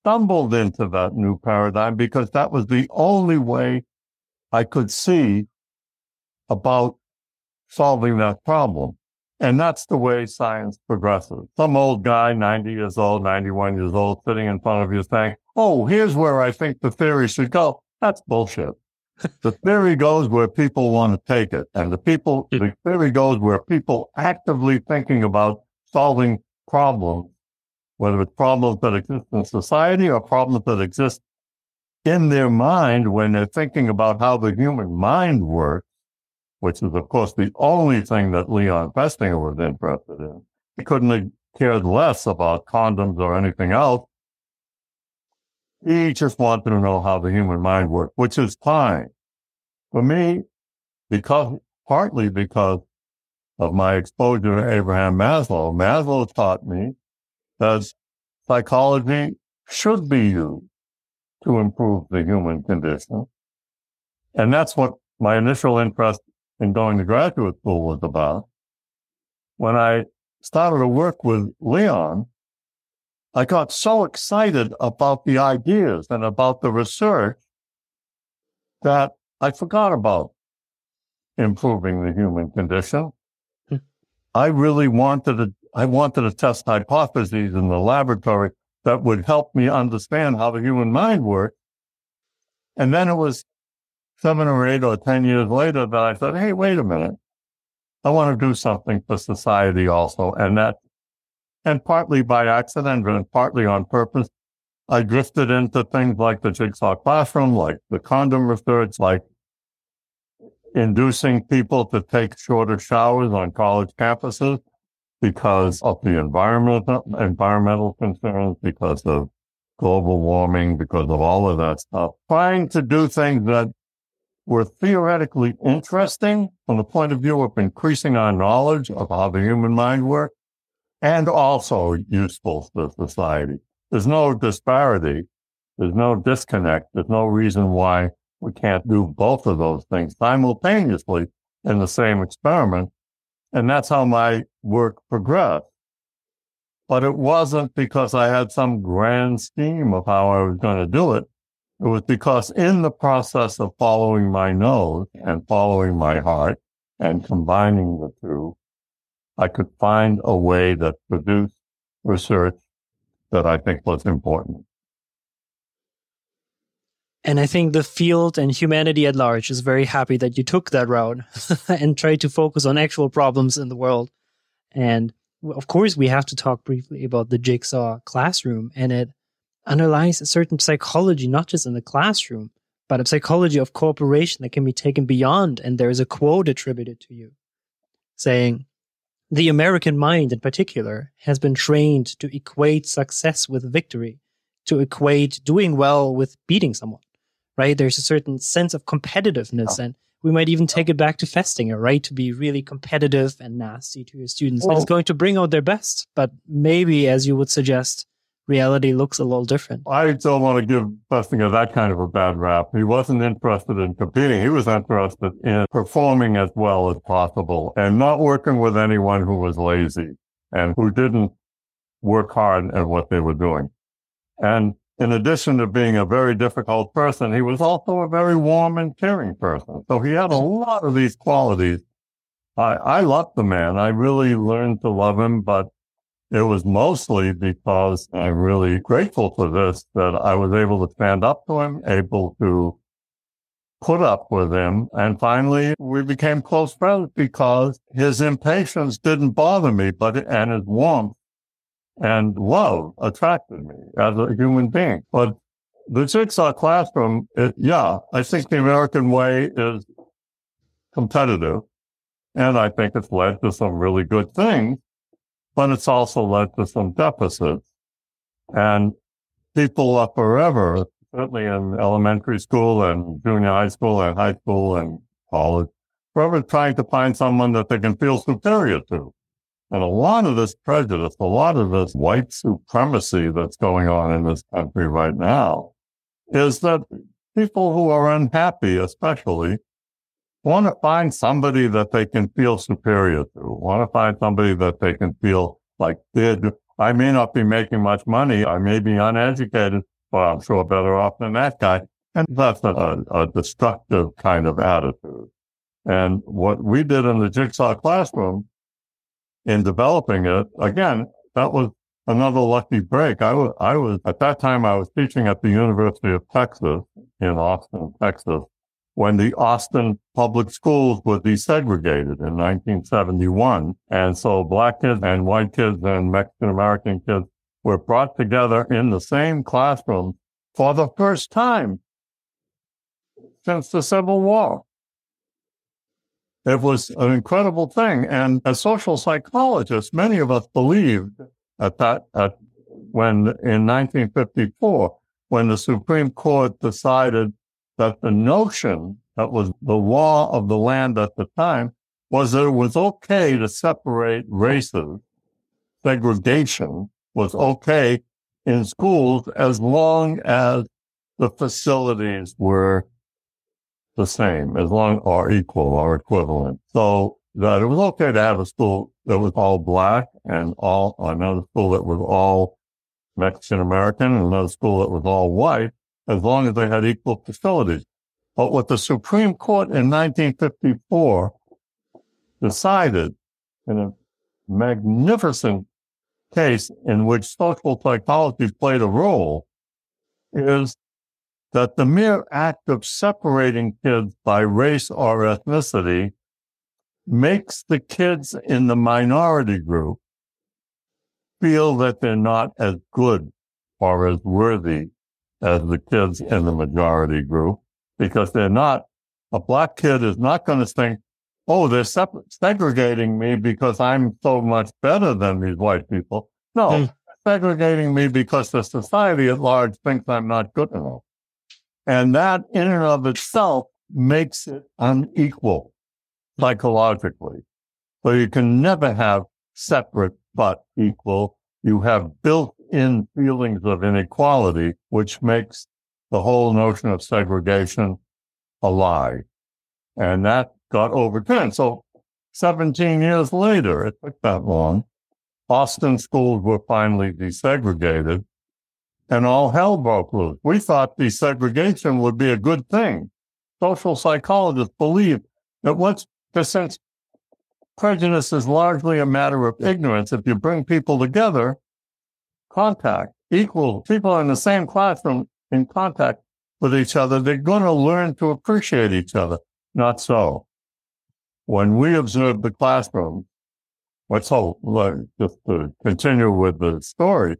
stumbled into that new paradigm because that was the only way I could see about solving that problem. And that's the way science progresses. Some old guy, 90 years old, 91 years old, sitting in front of you saying, Oh, here's where I think the theory should go. That's bullshit. the theory goes where people want to take it. And the people, the theory goes where people actively thinking about solving problems, whether it's problems that exist in society or problems that exist in their mind when they're thinking about how the human mind works which is, of course, the only thing that Leon Festinger was interested in. He couldn't have cared less about condoms or anything else. He just wanted to know how the human mind worked, which is fine. For me, because, partly because of my exposure to Abraham Maslow, Maslow taught me that psychology should be used to improve the human condition. And that's what my initial interest in going to graduate school was about. When I started to work with Leon, I got so excited about the ideas and about the research that I forgot about improving the human condition. Hmm. I really wanted to, I wanted to test hypotheses in the laboratory that would help me understand how the human mind works. And then it was seven or eight or 10 years later that I said, Hey, wait a minute. I want to do something for society also. And that, and partly by accident and partly on purpose, I drifted into things like the jigsaw classroom, like the condom research, like inducing people to take shorter showers on college campuses because of the environmental environmental concerns, because of global warming, because of all of that stuff. Trying to do things that were theoretically interesting from the point of view of increasing our knowledge of how the human mind works and also useful to society. There's no disparity. There's no disconnect. There's no reason why we can't do both of those things simultaneously in the same experiment. And that's how my work progressed. But it wasn't because I had some grand scheme of how I was going to do it. It was because in the process of following my nose and following my heart and combining the two, I could find a way that produced research that I think was important. And I think the field and humanity at large is very happy that you took that route and tried to focus on actual problems in the world. And of course, we have to talk briefly about the jigsaw classroom, and it underlies a certain psychology, not just in the classroom, but a psychology of cooperation that can be taken beyond. And there is a quote attributed to you saying, the American mind in particular has been trained to equate success with victory, to equate doing well with beating someone, right? There's a certain sense of competitiveness, oh. and we might even take oh. it back to Festinger, right? To be really competitive and nasty to your students. Well, it's going to bring out their best, but maybe, as you would suggest, reality looks a little different. I don't want to give Festinger that kind of a bad rap. He wasn't interested in competing. He was interested in performing as well as possible and not working with anyone who was lazy and who didn't work hard at what they were doing. And in addition to being a very difficult person, he was also a very warm and caring person. So he had a lot of these qualities. I, I loved the man. I really learned to love him, but it was mostly because I'm really grateful for this that I was able to stand up to him, able to put up with him. And finally, we became close friends because his impatience didn't bother me, but, and his warmth and love attracted me as a human being. But the jigsaw classroom, it, yeah, I think the American way is competitive. And I think it's led to some really good things but it's also led to some deficits. And people are forever, certainly in elementary school and junior high school and high school and college, forever trying to find someone that they can feel superior to. And a lot of this prejudice, a lot of this white supremacy that's going on in this country right now is that people who are unhappy, especially, want to find somebody that they can feel superior to, want to find somebody that they can feel like did. I may not be making much money. I may be uneducated, but I'm sure better off than that guy. And that's a, a destructive kind of attitude. And what we did in the jigsaw classroom in developing it, again, that was another lucky break. I was, I was, at that time, I was teaching at the University of Texas in Austin, Texas when the Austin public schools were desegregated in 1971. And so black kids and white kids and Mexican American kids were brought together in the same classroom for the first time since the Civil War. It was an incredible thing. And as social psychologists, many of us believed at that, at when in 1954, when the Supreme Court decided that the notion that was the law of the land at the time was that it was okay to separate races. Segregation was okay in schools as long as the facilities were the same, as long or equal or equivalent. So that it was okay to have a school that was all black and all another school that was all Mexican American and another school that was all white as long as they had equal facilities. But what the Supreme Court in 1954 decided in a magnificent case in which social psychology played a role is that the mere act of separating kids by race or ethnicity makes the kids in the minority group feel that they're not as good or as worthy as the kids in the majority group because they're not, a black kid is not going to think, oh, they're segregating me because I'm so much better than these white people. No, mm. segregating me because the society at large thinks I'm not good enough. And that in and of itself makes it unequal psychologically. So you can never have separate but equal, you have built in feelings of inequality, which makes the whole notion of segregation a lie. And that got overturned. So 17 years later, it took that long, Austin schools were finally desegregated and all hell broke loose. We thought desegregation would be a good thing. Social psychologists believe that once, since prejudice is largely a matter of ignorance, if you bring people together, contact, equal people in the same classroom in contact with each other, they're going to learn to appreciate each other. Not so. When we observed the classroom, let's hope, just to continue with the story,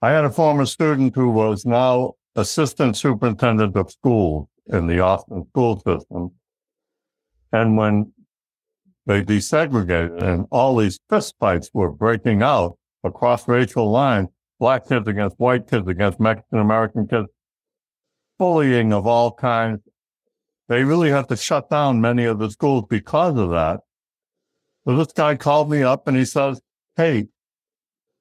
I had a former student who was now assistant superintendent of schools in the Austin school system. And when they desegregated and all these fistfights were breaking out across racial lines, black kids against white kids against Mexican American kids, bullying of all kinds. They really had to shut down many of the schools because of that. So this guy called me up and he says, Hey,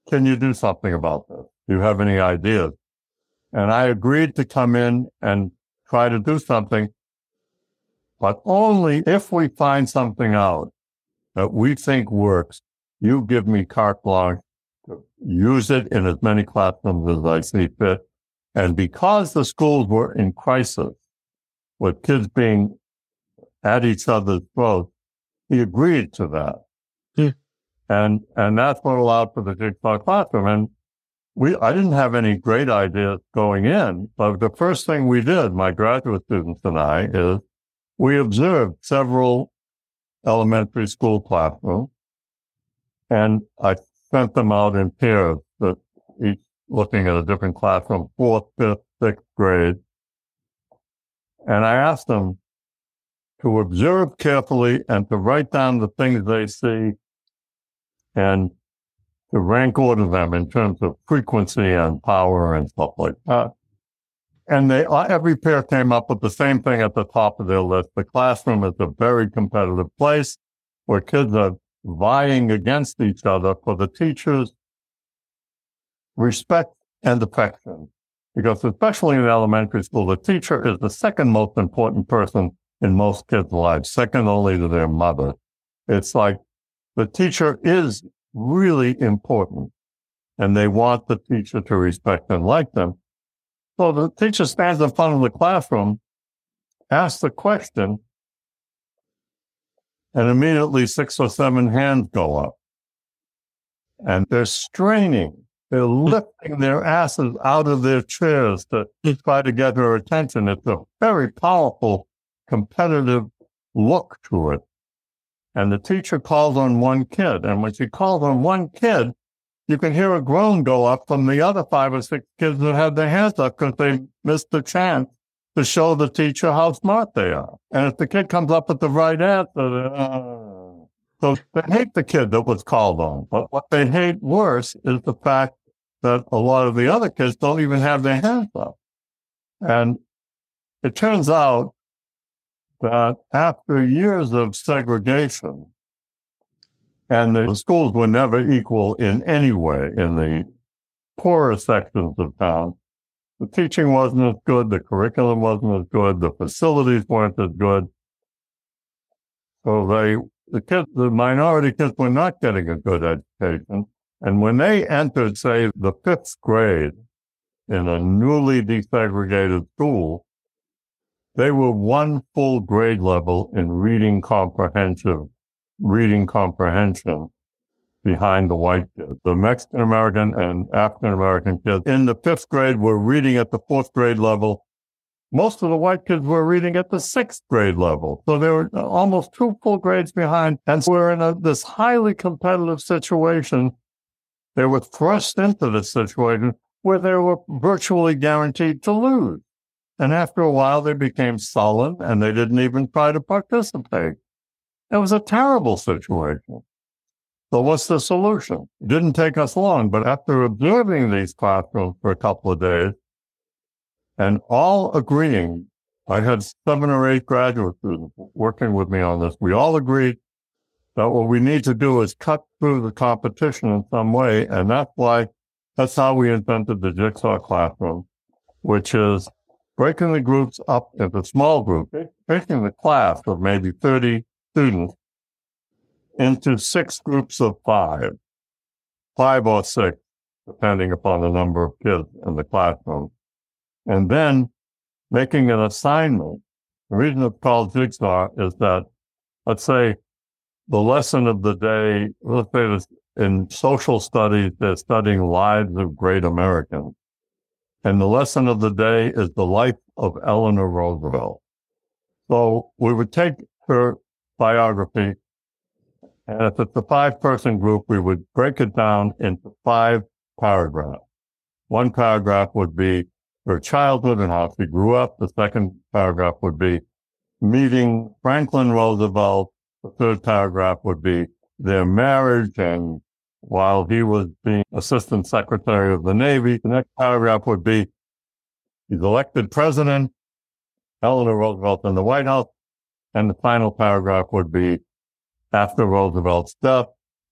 can you do something about this? Do you have any ideas? And I agreed to come in and try to do something, but only if we find something out that we think works. You give me carte blanche use it in as many classrooms as I see fit. And because the schools were in crisis, with kids being at each other's throats, he agreed to that. Hmm. And, and that's what allowed for the jigsaw classroom. And we, I didn't have any great ideas going in, but the first thing we did, my graduate students and I, is we observed several elementary school classrooms and I sent them out in pairs, that each looking at a different classroom, fourth, fifth, sixth grade. And I asked them to observe carefully and to write down the things they see and to rank order them in terms of frequency and power and stuff like that. And they, uh, every pair came up with the same thing at the top of their list. The classroom is a very competitive place where kids are vying against each other for the teacher's respect and affection. Because especially in elementary school, the teacher is the second most important person in most kids' lives, second only to their mother. It's like the teacher is really important and they want the teacher to respect and like them. So the teacher stands in front of the classroom, asks the question, and immediately six or seven hands go up. And they're straining. They're hmm. lifting their asses out of their chairs to hmm. try to get her attention. It's a very powerful competitive look to it. And the teacher calls on one kid. And when she calls on one kid, you can hear a groan go up from the other five or six kids that had their hands up because they missed the chance to show the teacher how smart they are. And if the kid comes up with the right answer, uh, so they hate the kid that was called on. But what they hate worse is the fact that a lot of the other kids don't even have their hands up. And it turns out that after years of segregation, and the schools were never equal in any way in the poorer sections of town. The teaching wasn't as good, the curriculum wasn't as good, the facilities weren't as good. So they, the kids, the minority kids were not getting a good education. And when they entered, say, the fifth grade in a newly desegregated school, they were one full grade level in reading comprehensive, reading comprehension behind the white kids. The Mexican American and African American kids in the fifth grade were reading at the fourth grade level. Most of the white kids were reading at the sixth grade level. So they were almost two full grades behind. And so we're in a, this highly competitive situation. They were thrust into this situation where they were virtually guaranteed to lose. And after a while, they became sullen and they didn't even try to participate. It was a terrible situation. So what's the solution? It didn't take us long, but after observing these classrooms for a couple of days and all agreeing, I had seven or eight graduate students working with me on this. We all agreed that what we need to do is cut through the competition in some way. And that's why, that's how we invented the jigsaw classroom, which is breaking the groups up into small groups, taking the class of maybe 30 students into six groups of five, five or six, depending upon the number of kids in the classroom. And then making an assignment. The reason it's called jigsaw is that, let's say, the lesson of the day, let's say in social studies, they're studying lives of great Americans. And the lesson of the day is the life of Eleanor Roosevelt. So we would take her biography, and if it's a five person group, we would break it down into five paragraphs. One paragraph would be her childhood and how she grew up. The second paragraph would be meeting Franklin Roosevelt. The third paragraph would be their marriage and while he was being assistant secretary of the Navy. The next paragraph would be he's elected president, Eleanor Roosevelt in the White House. And the final paragraph would be after Roosevelt's death,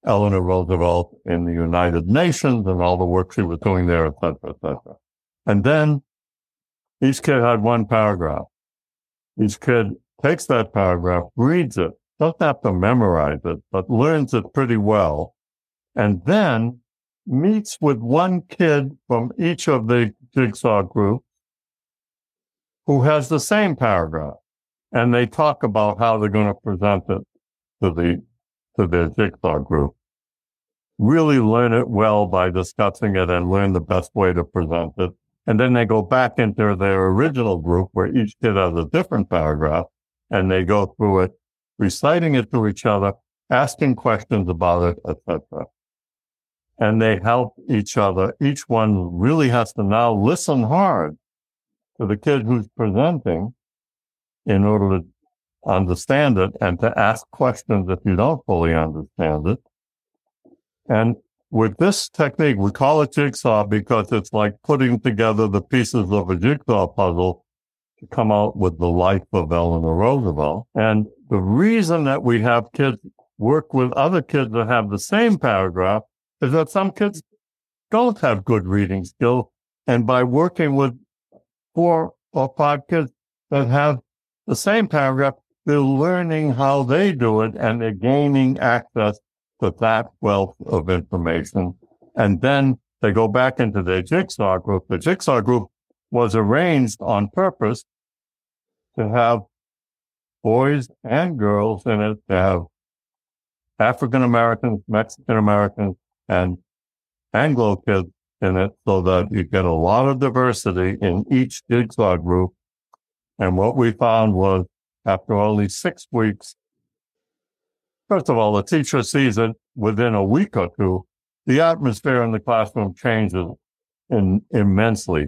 Eleanor Roosevelt in the United Nations and all the work she was doing there, etc., etc. And then each kid had one paragraph. Each kid takes that paragraph, reads it, doesn't have to memorize it, but learns it pretty well, and then meets with one kid from each of the jigsaw groups who has the same paragraph. And they talk about how they're going to present it to the, to their jigsaw group. Really learn it well by discussing it and learn the best way to present it. And then they go back into their original group where each kid has a different paragraph and they go through it, reciting it to each other, asking questions about it, etc. And they help each other. Each one really has to now listen hard to the kid who's presenting in order to understand it and to ask questions if you don't fully understand it. And with this technique, we call it jigsaw because it's like putting together the pieces of a jigsaw puzzle to come out with the life of Eleanor Roosevelt. And the reason that we have kids work with other kids that have the same paragraph is that some kids don't have good reading skills. And by working with four or five kids that have the same paragraph, they're learning how they do it and they're gaining access to that wealth of information. And then they go back into their jigsaw group. The jigsaw group was arranged on purpose to have boys and girls in it, to have African Americans, Mexican Americans, and Anglo kids in it so that you get a lot of diversity in each jigsaw group. And what we found was after only six weeks, first of all, the teacher sees it within a week or two. The atmosphere in the classroom changes in, immensely.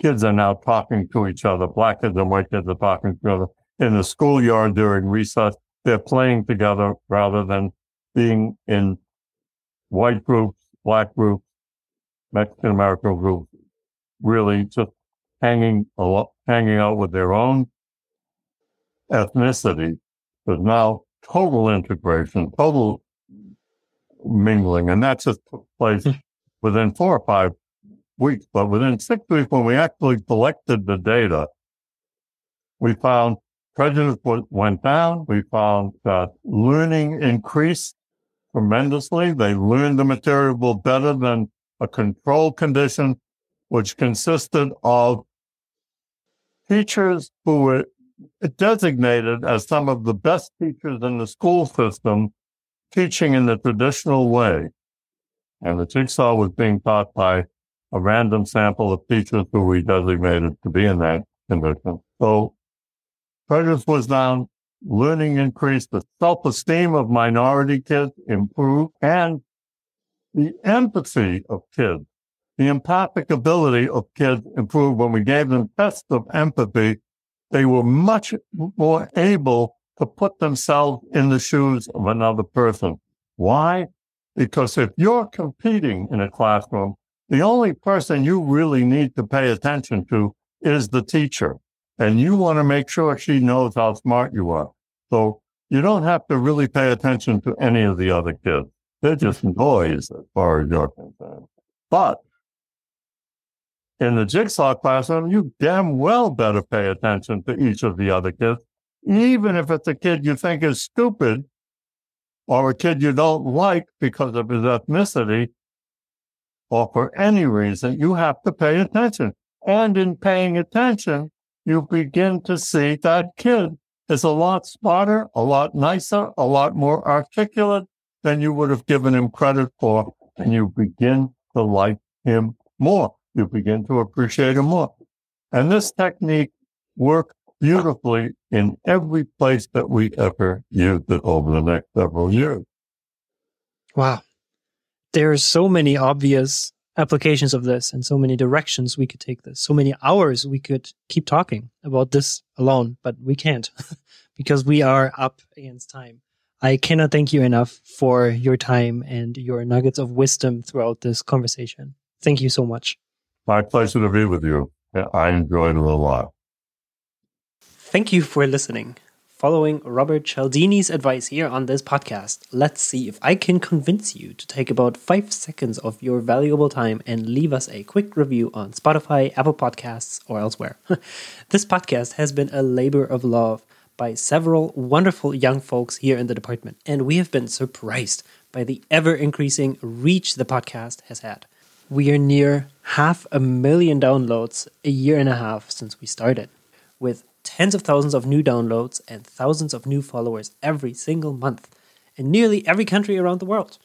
Kids are now talking to each other. Black kids and white kids are talking to each other in the schoolyard during recess. They're playing together rather than being in white groups, black groups, Mexican American groups, really just hanging hanging out with their own ethnicity. There's now total integration, total mingling. And that just took place hmm. within four or five weeks. But within six weeks, when we actually collected the data, we found prejudice went down. We found that learning increased tremendously. They learned the material better than a control condition, which consisted of teachers who were designated as some of the best teachers in the school system teaching in the traditional way. And the jigsaw was being taught by a random sample of teachers who we designated to be in that condition. So prejudice was down, learning increased, the self-esteem of minority kids improved, and the empathy of kids, the empathic ability of kids improved when we gave them tests of empathy they were much more able to put themselves in the shoes of another person. Why? Because if you're competing in a classroom, the only person you really need to pay attention to is the teacher. And you want to make sure she knows how smart you are. So you don't have to really pay attention to any of the other kids. They're just noise as far as you're concerned. But in the jigsaw classroom, you damn well better pay attention to each of the other kids, even if it's a kid you think is stupid or a kid you don't like because of his ethnicity or for any reason, you have to pay attention. And in paying attention, you begin to see that kid is a lot smarter, a lot nicer, a lot more articulate than you would have given him credit for. And you begin to like him more. You begin to appreciate him more. And this technique works beautifully in every place that we ever used it over the next several years. Wow. There's so many obvious applications of this and so many directions we could take this. So many hours we could keep talking about this alone, but we can't because we are up against time. I cannot thank you enough for your time and your nuggets of wisdom throughout this conversation. Thank you so much. My pleasure to be with you. I enjoyed it a lot. Thank you for listening. Following Robert Cialdini's advice here on this podcast, let's see if I can convince you to take about five seconds of your valuable time and leave us a quick review on Spotify, Apple Podcasts, or elsewhere. this podcast has been a labor of love by several wonderful young folks here in the department, and we have been surprised by the ever increasing reach the podcast has had. We are near half a million downloads a year and a half since we started, with tens of thousands of new downloads and thousands of new followers every single month in nearly every country around the world.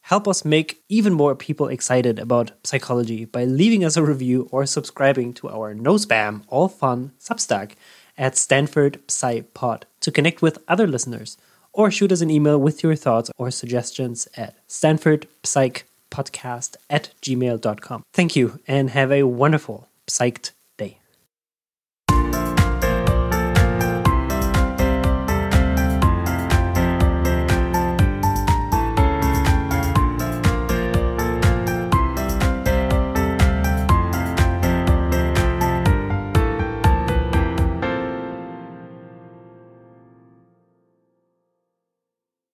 Help us make even more people excited about psychology by leaving us a review or subscribing to our no spam, all fun Substack at Stanford PsyPod to connect with other listeners, or shoot us an email with your thoughts or suggestions at stanfordpsychpodcast at gmail.com. Thank you and have a wonderful psyched